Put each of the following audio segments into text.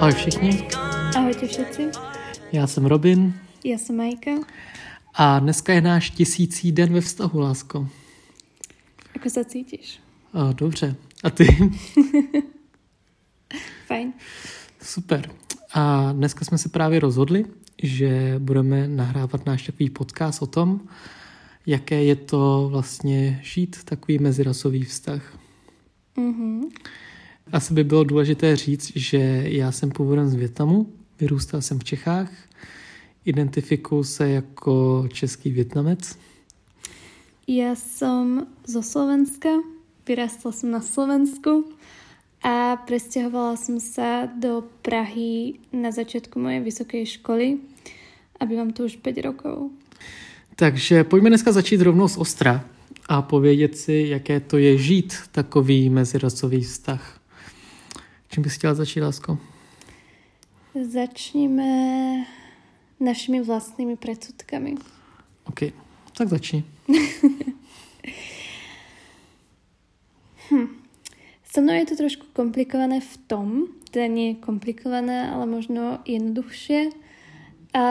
Ahoj všichni. Ahojte všetci. Já jsem Robin. Já jsem Majka. A dneska je náš tisící den ve vztahu, lásko. Ako se cítíš? A, dobře. A ty? Fajn. Super. A dneska jsme se právě rozhodli, že budeme nahrávat náš takový podcast o tom, jaké je to vlastně žít takový mezirasový vztah. Mm-hmm. Asi by bylo důležité říct, že já jsem původem z Větnamu, vyrůstal jsem v Čechách, identifikuji se jako český Větnamec. Já jsem zo Slovenska, vyrastla jsem na Slovensku a prestěhovala jsem se do Prahy na začátku mojej vysoké školy a bývám tu už 5 rokov. Takže pojďme dneska začít rovnou z Ostra a povědět si, jaké to je žít takový mezirasový vztah. Čím bys chtěla začít, lásko? Začneme našimi vlastnými predsudkami. OK, tak začni. hm. So mnou je to trošku komplikované v tom, teda nie komplikované, ale možno jednoduchšie, a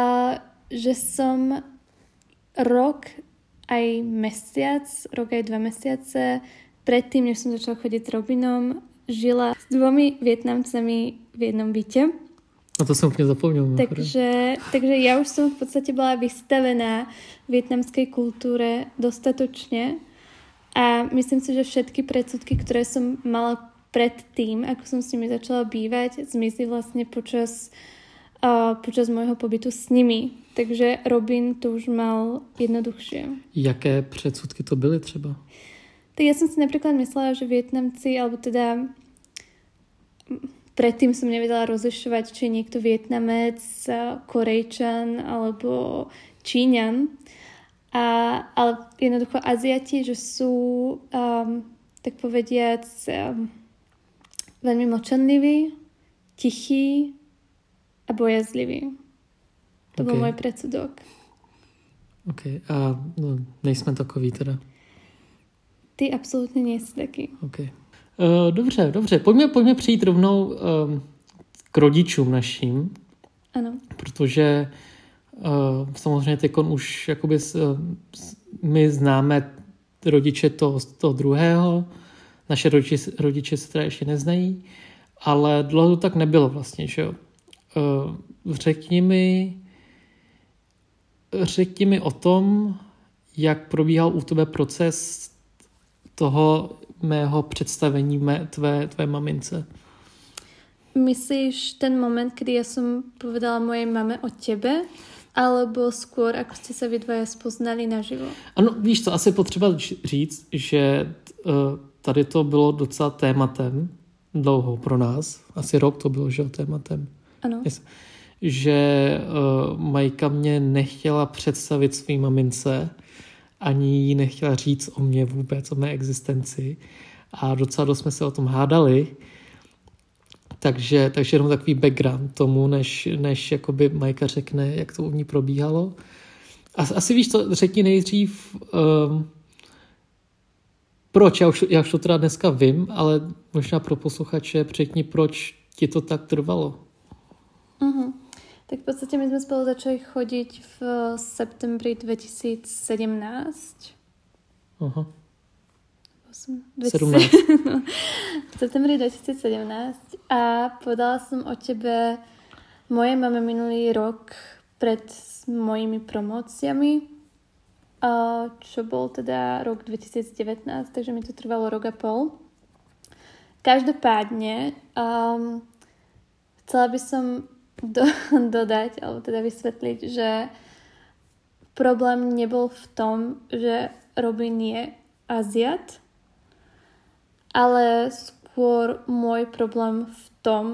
že som rok aj mesiac, rok aj dva mesiace predtým, než som začala chodiť s Robinom, žila s dvomi Vietnamcami v jednom byte. No to jsem úplně zapomněl. Takže, takže já už jsem v podstatě byla vystavená vietnamské kultúre dostatočne a myslím si, že všetky predsudky, ktoré som mala predtým, ako som s nimi začala bývať, zmizli vlastne počas, uh, počas môjho pobytu s nimi. Takže Robin to už mal jednoduchšie. Jaké předsudky to byly třeba? Tak ja som si napríklad myslela, že Vietnamci, alebo teda predtým som nevedela rozlišovať, či je niekto Vietnamec, Korejčan alebo Číňan. A, ale jednoducho Aziati, že sú, um, tak povediac, um, veľmi močanliví, tichí a bojazliví. To okay. byl můj predsudok. OK. A no, nejsme takový teda. Ty absolutně nejsi taky. Okay. Uh, dobře, dobře. Pojďme, pojďme přijít rovnou uh, k rodičům našim. Ano. Protože uh, samozřejmě teď už jakoby uh, my známe rodiče toho, toho druhého, naše rodiče, rodiče se teda ještě neznají, ale dlouho to tak nebylo vlastně, že jo. Uh, řekni mi, řekni mi o tom, jak probíhal u tebe proces toho mého představení mé, tvé, tvé mamince. Myslíš ten moment, kdy já jsem povedala mojej mame o tebe, alebo skôr, ako ste sa vy dvaja spoznali naživo? Ano, víš co, asi potřeba říct, že uh, tady to bylo docela tématem dlouho pro nás. Asi rok to bylo, že tématem. Ano. Yes. Že uh, Majka mě nechtěla představit svým mamince, ani jí nechtěla říct o mě vůbec, o mé existenci. A docela dost jsme se o tom hádali. Takže, takže jenom takový background tomu, než, než jakoby Majka řekne, jak to u ní probíhalo. A, asi víš co, řekni nejdřív, um, proč, já už, já už to teda dneska vím, ale možná pro posluchače řekni, proč ti to tak trvalo. Uh-huh. Tak v podstate my sme spolu začali chodiť v septembri 2017. Aha. 17. v septembri 2017 a povedala som o tebe moje mame minulý rok pred mojimi promóciami, čo bol teda rok 2019, takže mi to trvalo rok a pol. Každopádne um, chcela by som do, dodať, alebo teda vysvetliť, že problém nebol v tom, že Robin je Aziat, ale skôr môj problém v tom,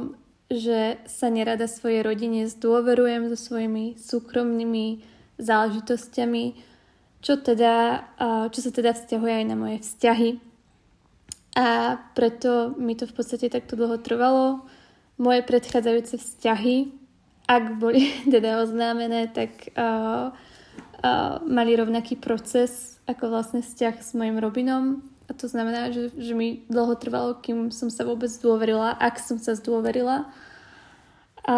že sa nerada svojej rodine zdôverujem so svojimi súkromnými záležitosťami, čo, teda, čo sa teda vzťahuje aj na moje vzťahy. A preto mi to v podstate takto dlho trvalo, moje predchádzajúce vzťahy, ak boli teda oznámené, tak uh, uh, mali rovnaký proces ako vlastne vzťah s mojim Robinom. A to znamená, že, že mi dlho trvalo, kým som sa vôbec zdôverila, ak som sa zdôverila. A,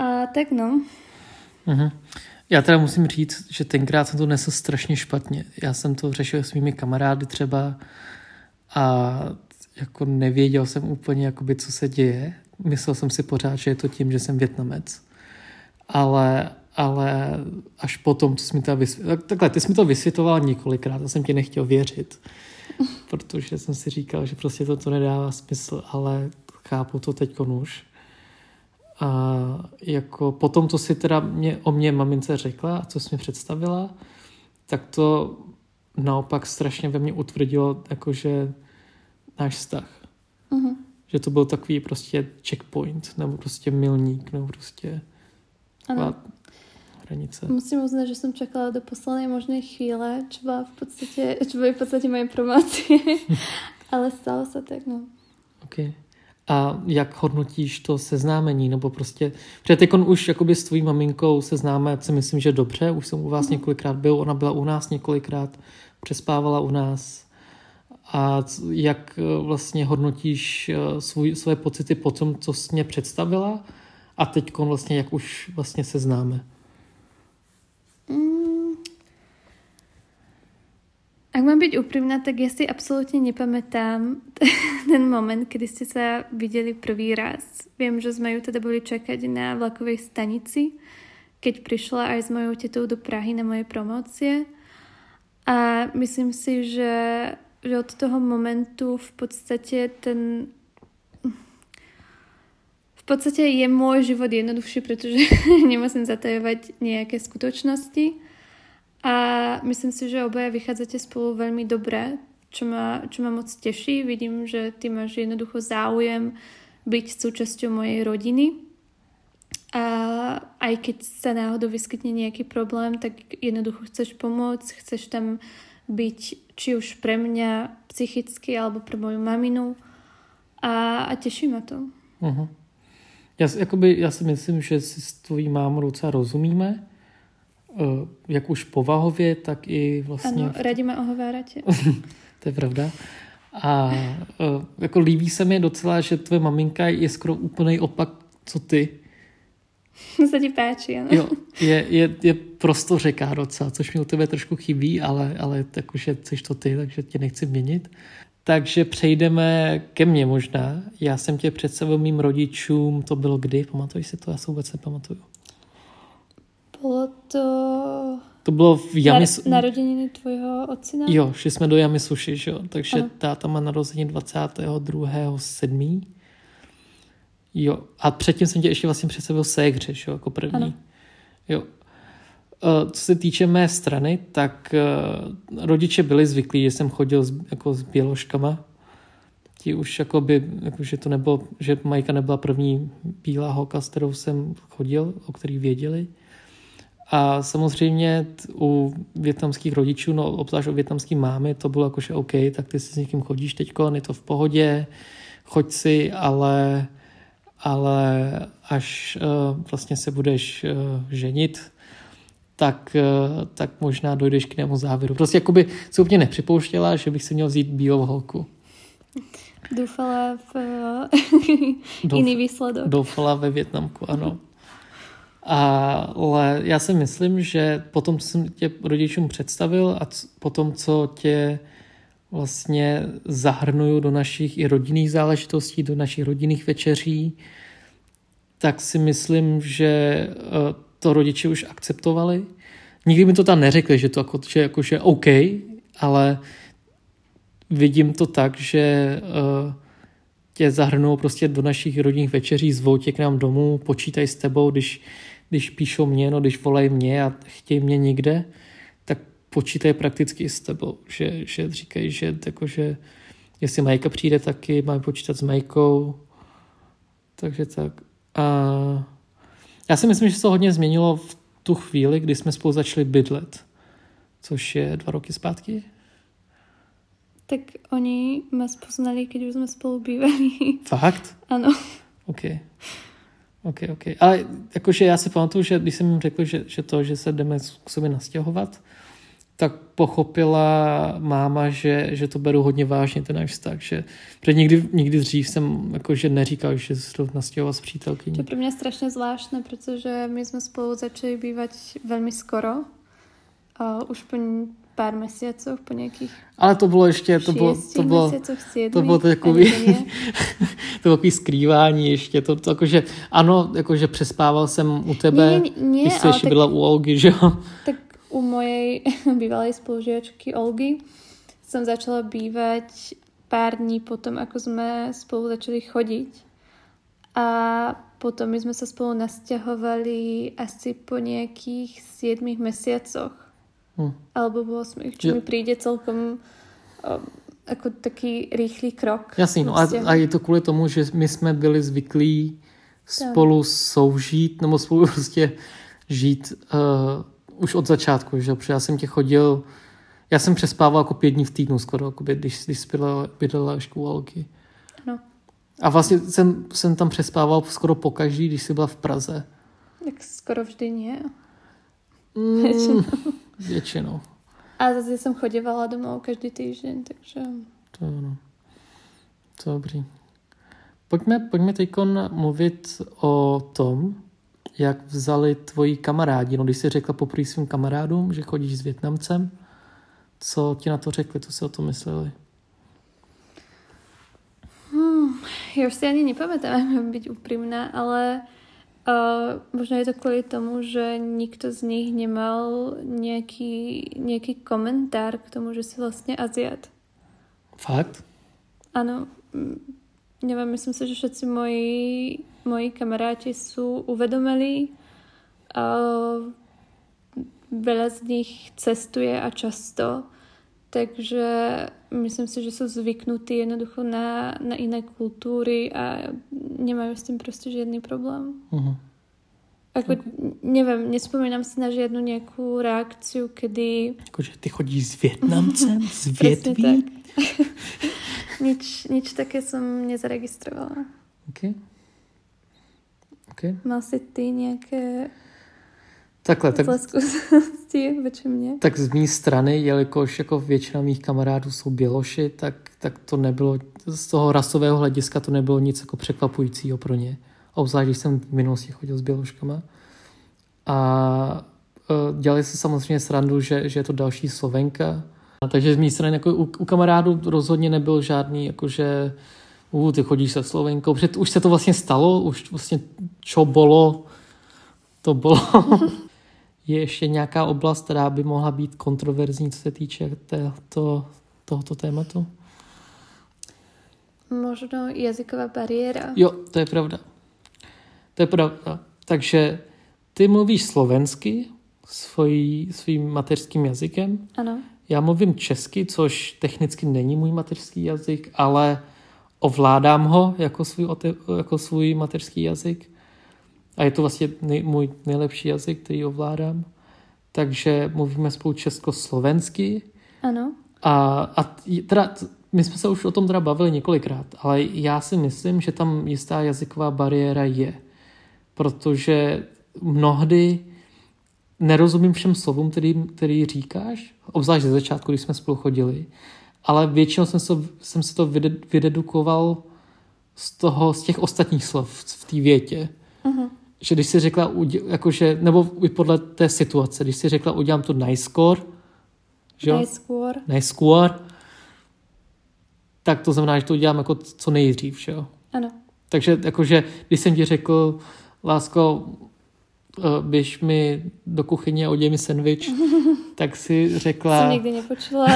a tak no. Uh-huh. Já teda musím říct, že tenkrát jsem to nesl strašně špatně. Já jsem to řešil s mými kamarády třeba a jako nevěděl jsem úplně, jakoby, co se děje. Myslel jsem si pořád, že je to tím, že jsem větnamec. Ale, ale až potom, co jsi mi to vysvětloval, takhle, ty jsi mi to vysvětloval několikrát a jsem ti nechtěl věřit, protože jsem si říkal, že prostě to, to nedává smysl, ale chápu to teď už. A jako potom, co si teda mě, o mě mamince řekla a co jsi mi představila, tak to naopak strašně ve mně utvrdilo jakože náš vztah. Uh-huh. Že to byl takový prostě checkpoint, nebo prostě milník, nebo prostě ano. hranice. Musím uznat, že jsem čekala do poslední možné chvíle, čo byla v podstatě, čo byly v podstatě moje promoci. Ale stalo se tak, no. Okay a jak hodnotíš to seznámení, nebo prostě, protože teď už jakoby s tvojí maminkou se známe, si myslím, že dobře, už jsem u vás mm. několikrát byl, ona byla u nás několikrát, přespávala u nás a jak eh, vlastně hodnotíš eh, svůj, své pocity po tom, co jsi mě představila a teď vlastně jak už vlastně se známe. Ak mám byť úprimná, tak ja si absolútne nepamätám ten moment, kedy ste sa videli prvý raz. Viem, že sme ju teda boli čakať na vlakovej stanici, keď prišla aj s mojou tetou do Prahy na moje promócie. A myslím si, že, že od toho momentu v podstate ten v podstate je môj život jednoduchší, pretože nemusím zatajovať nejaké skutočnosti a myslím si, že obaja vychádzate spolu veľmi dobré, čo ma, čo ma moc teší. Vidím, že ty máš jednoducho záujem byť súčasťou mojej rodiny. A aj keď sa náhodou vyskytne nejaký problém, tak jednoducho chceš pomôcť, chceš tam byť či už pre mňa psychicky, alebo pre moju maminu. A, a teší ma to. Uh-huh. Já, jakoby, já si myslím, že si s tvojí mámou docela rozumíme Eh, jak už povahově, tak i vlastně... Ano, radíme ohováratě. to je pravda. A eh, jako líbí se mi docela, že tvoje maminka je skoro úplný opak, co ty. se ti páči, ano. Jo, je, je, je prosto řeká docela, což mi u tebe trošku chybí, ale, ale tak už je, jsi to ty, takže tě nechci měnit. Takže přejdeme ke mně možná. Já jsem tě představil mým rodičům, to bylo kdy, pamatuješ si to? Já se vůbec nepamatuju. Bylo to... To bylo v Jamis... Na, narozeniny tvojho otcina? Jo, šli jsme do Jamisuši, že jo. Takže ano. táta má narozeniny 22.7. Jo, a předtím jsem tě ještě vlastně představil ségře, jo, jako první. Ano. Jo. E, co se týče mé strany, tak e, rodiče byli zvyklí, že jsem chodil s, jako s běložkama. Ti už jako by, jako, že to nebylo, že Majka nebyla první bílá holka, s kterou jsem chodil, o který věděli. A samozřejmě u větnamských rodičů, no obzvlášť u větnamské mámy, to bylo jakože OK, tak ty si s někým chodíš teď, je to v pohodě, choď si, ale, ale až uh, vlastně se budeš uh, ženit, tak, uh, tak možná dojdeš k němu závěru. Prostě jakoby se úplně nepřipouštěla, že bych si měl vzít bílou holku. Doufala v uh, jiný výsledek. Doufala ve Větnamku, ano. Ale já si myslím, že potom, co jsem tě rodičům představil a potom, co tě vlastně zahrnuju do našich i rodinných záležitostí, do našich rodinných večeří, tak si myslím, že eh, to rodiče už akceptovali. Nikdy mi to tam neřekli, že to jako, že, jako, že OK, ale vidím to tak, že uh, tě zahrnou prostě do našich rodinných večeří, zvou tě k nám domů, počítají s tebou, když když píšou mě, no když volají mě a chtějí mě někde, počítají prakticky s tebou, že, že říkají, že, jako, že jestli Majka přijde taky, máme počítat s Majkou, takže tak. A já si myslím, že se to hodně změnilo v tu chvíli, kdy jsme spolu začali bydlet, což je dva roky zpátky. Tak oni nás poznali, když jsme spolu bývali. Fakt? Ano. OK. OK, OK. Ale jakože já si pamatuju, že když jsem jim řekl, že, že to, že se jdeme k sobě nastěhovat, tak pochopila máma, že, že to beru hodně vážně, ten náš vztah, že protože nikdy, nikdy dřív jsem jakože neříkal, že se to nastěhoval s přítelkyní. To je pro mě strašně zvláštné, protože my jsme spolu začali bývat velmi skoro. Uh, už po pár měsíců, po nějakých Ale to bylo ještě, to bylo, to bylo, to bylo takový, to bylo takový skrývání ještě, to, to jakože, ano, jakože přespával jsem u tebe, nie, nie, když jsi ještě tak, byla u Olgy, že jo? Tak u mojej bývalej spolužiačky Olgy jsem začala bývat pár dní potom, ako jsme spolu začali chodit. A potom my jsme se spolu nastěhovali asi po nějakých sedmých měsícoch Hmm. Alebo po 8, čo mi přijde celkom um, jako taký rýchlý krok. Jasný, no a, a je to kvůli tomu, že my jsme byli zvyklí spolu soužít, nebo spolu prostě žít uh, už od začátku, že? Protože já jsem tě chodil, já jsem přespával jako pět dní v týdnu skoro, jako když, když jsi bydlela ještě u Alky. No. A vlastně jsem, jsem tam přespával skoro pokaždý, když jsi byla v Praze. Tak skoro vždy nie. Mm, většinou. A zase jsem chodívala domů každý týden, takže... To ano. Dobrý. Pojďme, pojďme teď mluvit o tom, jak vzali tvoji kamarádi. No, když jsi řekla poprvé svým kamarádům, že chodíš s Větnamcem, co ti na to řekli, co si o tom mysleli? Hmm, já už si ani nepamätám, být upřímná, ale Uh, možná je to kvůli tomu, že nikto z nich nemal nějaký, nějaký komentár k tomu, že si vlastně Aziat. Fakt? Ano. Nevím, myslím si, že všetci moji, moji kamaráti jsou uvedomili. Uh, veľa z nich cestuje a často, takže myslím si, že jsou zvyknutí jednoducho na, na jiné kultury a nemají s tím prostě žádný problém. Uh-huh. Ako, nevím, nespomínám si na žádnou nějakou reakci, kdy... Jakože ty chodíš s Větnamcem, s Větví? nič, nič také jsem nezaregistrovala. Okay. Okay. Mal si ty nějaké Takhle, tak, vůči mě. tak z mé strany, jelikož jako většina mých kamarádů jsou běloši, tak, tak to nebylo, z toho rasového hlediska to nebylo nic jako překvapujícího pro ně. Obzvlášť, když jsem v minulosti chodil s běloškama. A uh, dělali se samozřejmě srandu, že, že je to další Slovenka. A takže z mé strany jako u, u kamarádů rozhodně nebyl žádný, jakože uh, ty chodíš se Slovenkou, protože už se to vlastně stalo, už vlastně čo bolo, to bylo. je ještě nějaká oblast, která by mohla být kontroverzní, co se týče to, tohoto tématu? Možno jazyková bariéra. Jo, to je pravda. To je pravda. Takže ty mluvíš slovensky svojí, svým mateřským jazykem. Ano. Já mluvím česky, což technicky není můj mateřský jazyk, ale ovládám ho jako svůj, jako svůj mateřský jazyk. A je to vlastně nej, můj nejlepší jazyk, který ovládám. Takže mluvíme spolu československy. Ano. A, a teda, my jsme se už o tom teda bavili několikrát, ale já si myslím, že tam jistá jazyková bariéra je. Protože mnohdy nerozumím všem slovům, který, který říkáš, obzvlášť ze začátku, když jsme spolu chodili, ale většinou jsem, se, jsem se to vydedukoval z toho, z těch ostatních slov v té větě. Uh-huh že když si řekla, jakože, nebo i podle té situace, když si řekla, udělám to najskôr, že jo? Najskôr. Najskôr, tak to znamená, že to udělám jako co nejdřív, že jo? Ano. Takže jakože, když jsem ti řekl, lásko, eh, běž mi do kuchyně a udělej mi sendvič, tak si řekla... Jsem nikdy nepočula.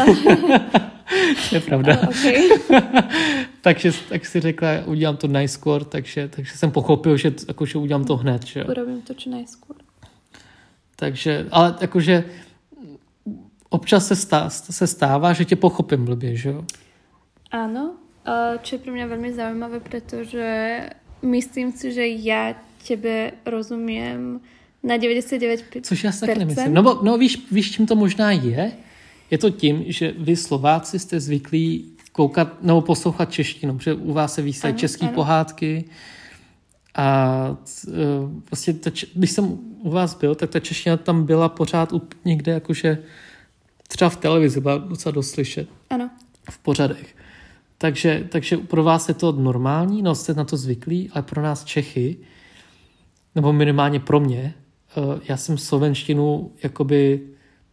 to je pravda. Okay. takže tak si řekla, udělám to najskôr, takže, takže jsem pochopil, že, jako, že udělám to hned. Že? Urobím to čo najskôr. Takže, ale jakože občas se, stá, se stává, že tě pochopím blbě, že jo? Ano, čo je pro mě velmi zajímavé, protože myslím si, že já tebe rozumím na 99%. Což já si taky nemyslím. No, no víš, víš, čím to možná je? Je to tím, že vy Slováci jste zvyklí koukat nebo poslouchat češtinu, protože u vás se vysílají české pohádky a vlastně ta, když jsem u vás byl, tak ta čeština tam byla pořád někde jakože třeba v televizi byla docela dost slyšet. Ano. V pořadech. Takže, takže pro vás je to normální, no jste na to zvyklí, ale pro nás Čechy, nebo minimálně pro mě, já jsem slovenštinu jakoby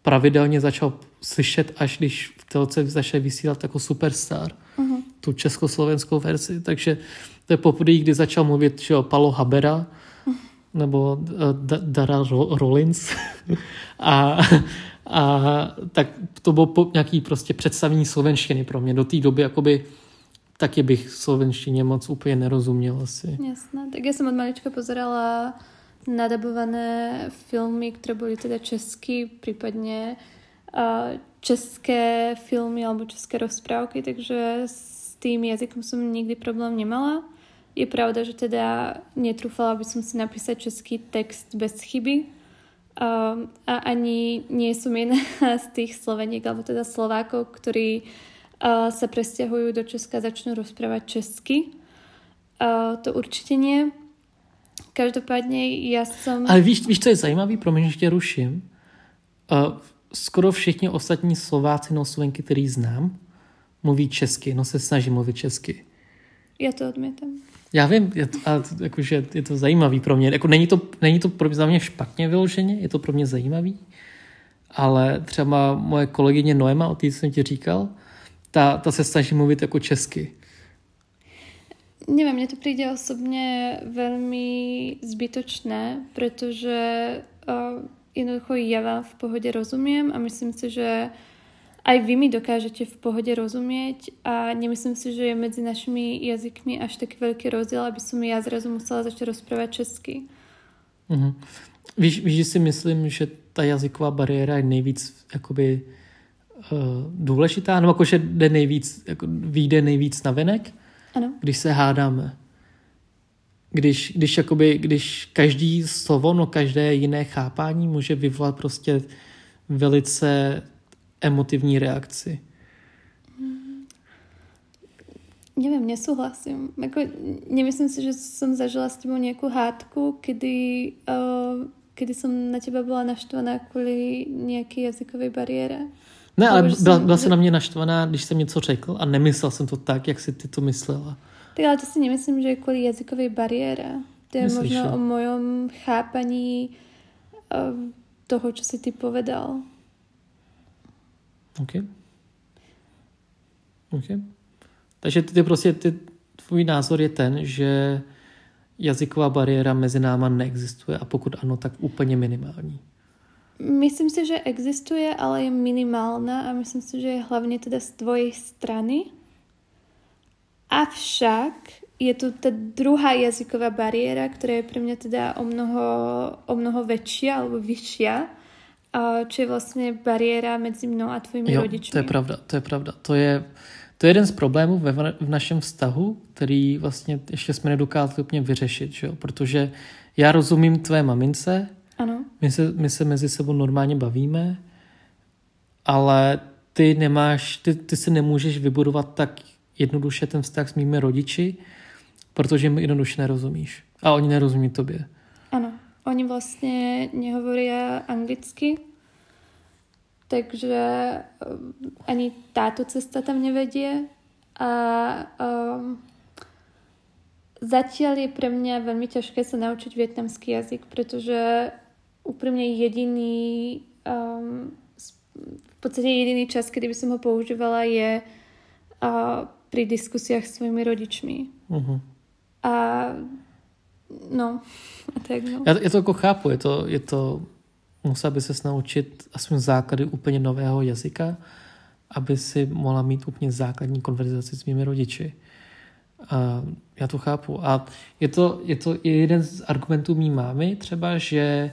pravidelně začal slyšet, až když v telce začal vysílat jako superstar, uh-huh. tu československou verzi. Takže to je poprvé, kdy začal mluvit že jo, Palo Habera, uh-huh. nebo uh, Dara Rollins. a, a tak to bylo po, nějaký prostě představení slovenštiny pro mě. Do té doby jakoby taky bych slovenštině moc úplně nerozuměl asi. Jasné, tak já jsem od malička pozerala nadabované filmy, které byly teda česky, případně české filmy alebo české rozprávky, takže s tým jazykom som nikdy problém nemala. Je pravda, že teda netrúfala by som si napísať český text bez chyby, a ani nie som jedna z tých Sloveniek, alebo teda Slovákov, ktorí sa presťahujú do Česka a začnú rozprávať česky. To určitě nie. Každopádně já jsem... Ale víš, víš, co je zajímavé? Promiň, že tě ruším. Uh, skoro všichni ostatní Slováci no Slovenky, který znám, mluví česky, no se snaží mluvit česky. Já to odmítám. Já vím, je to, ale to, jakože je to zajímavý pro mě. Jako není, to, není to pro mě, za mě špatně vyloženě, je to pro mě zajímavý, ale třeba moje kolegyně Noema, o té jsem ti říkal, ta, ta se snaží mluvit jako česky. Nevím, mně to přijde osobně velmi zbytočné, protože uh, jednoducho ja vám v pohodě rozumím a myslím si, že aj vy mi dokážete v pohodě rozumět a nemyslím si, že je mezi našimi jazykmi až tak velký rozdíl, aby som já zrazu musela začít rozprávat česky. Mm-hmm. Víš, víš, že si myslím, že ta jazyková bariéra je nejvíc jakoby uh, důležitá, nebo jakože jde nejvíc, jako vyjde nejvíc na venek, ano. když se hádáme. Když, když, jakoby, když každý slovo, no každé jiné chápání může vyvolat prostě velice emotivní reakci. Nevím, nesouhlasím. Jako, nemyslím si, že jsem zažila s tebou nějakou hádku, kdy, uh, kdy jsem na teba byla naštvaná kvůli nějaké jazykové bariére. Ne, ale byla, byla jsi na mě naštvaná, když jsem něco řekl a nemyslel jsem to tak, jak si ty to myslela. Tak ale to si nemyslím, že je kvůli jazykové bariére. To je Myslíš, možno že? o mojom chápaní uh, toho, co si ty povedal. OK. OK. Takže ty, ty prostě, ty, tvůj názor je ten, že jazyková bariéra mezi náma neexistuje a pokud ano, tak úplně minimální. Myslím si, že existuje, ale je minimálna a myslím si, že je hlavně teda z tvojej strany. Avšak je tu ta druhá jazyková bariéra, která je pro mě teda o mnoho, o mnoho větší alebo vyšší čo je vlastně bariéra mezi mnou a tvojimi jo, rodičmi. to je pravda, to je pravda. To je, to je jeden z problémů ve, v našem vztahu, který vlastně ještě jsme nedokázali úplně vyřešit, že jo? protože já rozumím tvé mamince, ano. My, se, my se mezi sebou normálně bavíme, ale ty nemáš, ty, ty se nemůžeš vybudovat tak jednoduše ten vztah s mými rodiči, protože mi jednoduše nerozumíš. A oni nerozumí tobě. Ano. Oni vlastně nehovorí anglicky, takže eh, ani táto cesta tam nevedie a um, zatiaľ je pre mňa veľmi ťažké sa naučiť vietnamský jazyk, pretože úprimne jediný um, v podstate jediný čas, kedy by som ho používala je uh, pri diskusiách s svojimi rodičmi. Uh-huh. A no, tak no. Já, já to jako chápu, je to, je to, musela by se naučit aspoň základy úplně nového jazyka, aby si mohla mít úplně základní konverzaci s mými rodiči. A já to chápu. A je to, je to jeden z argumentů mý mámy třeba, že,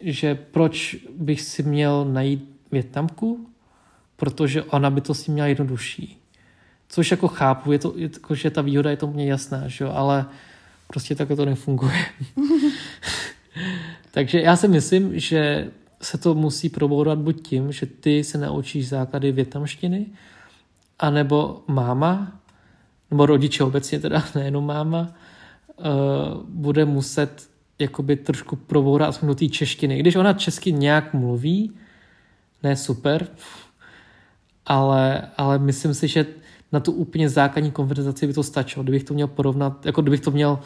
že proč bych si měl najít Větnamku, protože ona by to si měla jednodušší. Což jako chápu, je to, je, jako, že ta výhoda je to mě jasná, že jo? ale Prostě takhle to nefunguje. Takže já si myslím, že se to musí probourat buď tím, že ty se naučíš základy větnamštiny, anebo máma, nebo rodiče obecně teda, nejenom máma, uh, bude muset jakoby trošku probourat aspoň do té češtiny. Když ona česky nějak mluví, ne super, ale, ale myslím si, že na tu úplně základní konverzaci by to stačilo. Kdybych to měl porovnat, jako kdybych to měl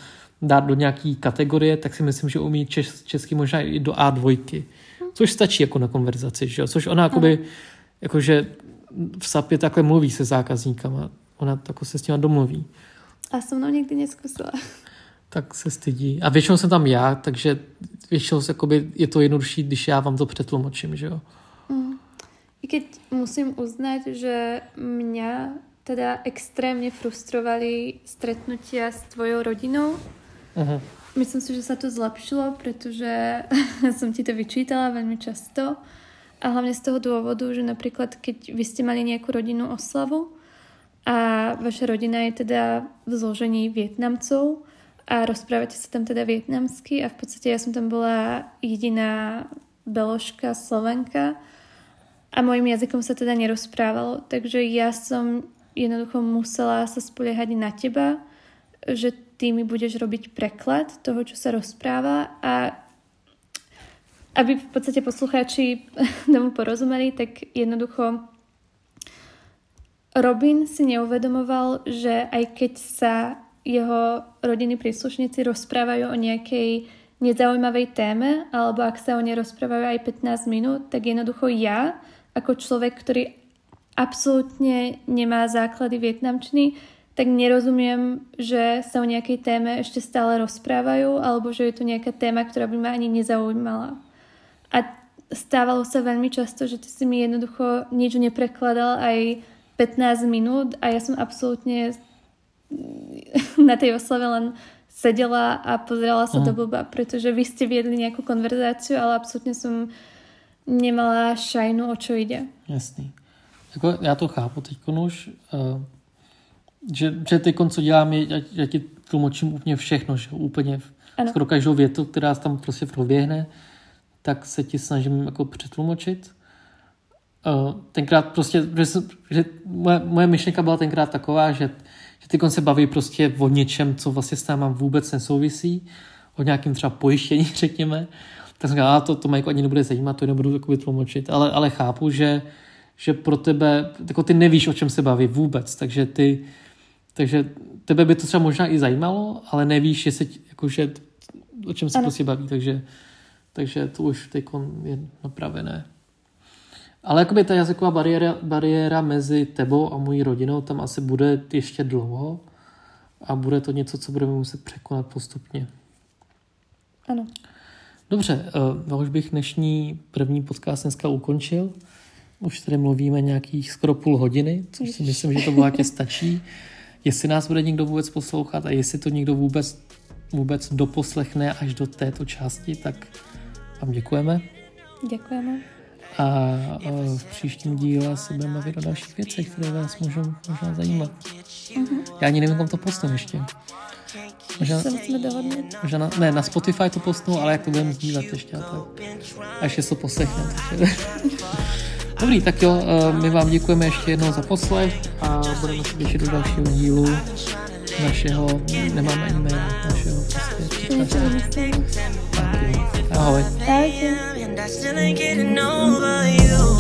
dát do nějaký kategorie, tak si myslím, že umí čes, česky možná i do A2. Což stačí jako na konverzaci, že jo? Což ona jakoby, jakože v SAPě takhle mluví se zákazníkama. Ona tako se s nima domluví. A se mnou nikdy neskusila. Tak se stydí. A většinou jsem tam já, takže většinou jakoby, je to jednodušší, když já vám to přetlumočím, že jo? Mm. I keď musím uznať, že mňa teda extrémne frustrovali stretnutia s tvojou rodinou. Uh-huh. Myslím si, že sa to zlepšilo, pretože som ti to vyčítala veľmi často. A hlavne z toho dôvodu, že napríklad keď vy ste mali nejakú rodinnú oslavu a vaša rodina je teda v zložení Vietnamcov a rozprávate sa tam teda vietnamsky a v podstate ja som tam bola jediná beložka, slovenka. A mojim jazykom sa teda nerozprávalo, takže ja som jednoducho musela sa spoliehať na teba, že ty mi budeš robiť preklad toho, čo sa rozpráva a aby v podstate poslucháči tomu porozumeli, tak jednoducho Robin si neuvedomoval, že aj keď sa jeho rodiny príslušníci rozprávajú o nejakej nezaujímavej téme, alebo ak sa o nej rozprávajú aj 15 minút, tak jednoducho ja, ako človek, ktorý absolútne nemá základy vietnamčiny, tak nerozumiem, že sa o nejakej téme ešte stále rozprávajú, alebo že je to nejaká téma, ktorá by ma ani nezaujímala. A stávalo sa veľmi často, že ty si mi jednoducho nič neprekladal aj 15 minút a ja som absolútne na tej oslave len sedela a pozerala sa mm. do blba, pretože vy ste viedli nejakú konverzáciu, ale absolútne som nemala šajnu, o čo ide. Jasný. Jako já to chápu teď už, uh, že, že teď, co dělám, je, já, já ti tlumočím úplně všechno, že úplně ano. skoro každou větu, která tam prostě proběhne, tak se ti snažím jako přetlumočit. Uh, tenkrát prostě, že, že moje, moje myšlenka byla tenkrát taková, že, že ty se baví prostě o něčem, co vlastně s náma vůbec nesouvisí, o nějakém třeba pojištění, řekněme. Tak jsem říkal, to, to Majko ani nebude zajímat, to nebudu takový tlumočit, ale, ale chápu, že, že pro tebe, jako ty nevíš, o čem se baví vůbec, takže ty, takže tebe by to třeba možná i zajímalo, ale nevíš, jestli, jako, že, o čem se ano. prostě baví, takže, takže to už teď je napravené. Ale jakoby ta jazyková bariéra, bariéra mezi tebou a mojí rodinou tam asi bude ještě dlouho a bude to něco, co budeme muset překonat postupně. Ano. Dobře, uh, už bych dnešní první podcast dneska ukončil. Už tady mluvíme nějakých skoro půl hodiny, což si myslím, že to bohatě stačí. Jestli nás bude někdo vůbec poslouchat a jestli to někdo vůbec, vůbec doposlechne až do této části, tak vám děkujeme. Děkujeme a v příštím díle se budeme bavit o dalších věcech, které vás můžou možná zajímat. Mm-hmm. Já ani nevím, kam to postnu ještě. Možná, možná na, ne, na Spotify to postnu, ale jak to budeme sdílet ještě. Tak, až se to poslechne. Dobrý, tak jo, eh, my vám děkujeme ještě jednou za poslech a budeme se těšit do dalšího dílu našeho, nemáme ani jméno, našeho prostě. Ahoj. Ahoj. I still ain't getting over you.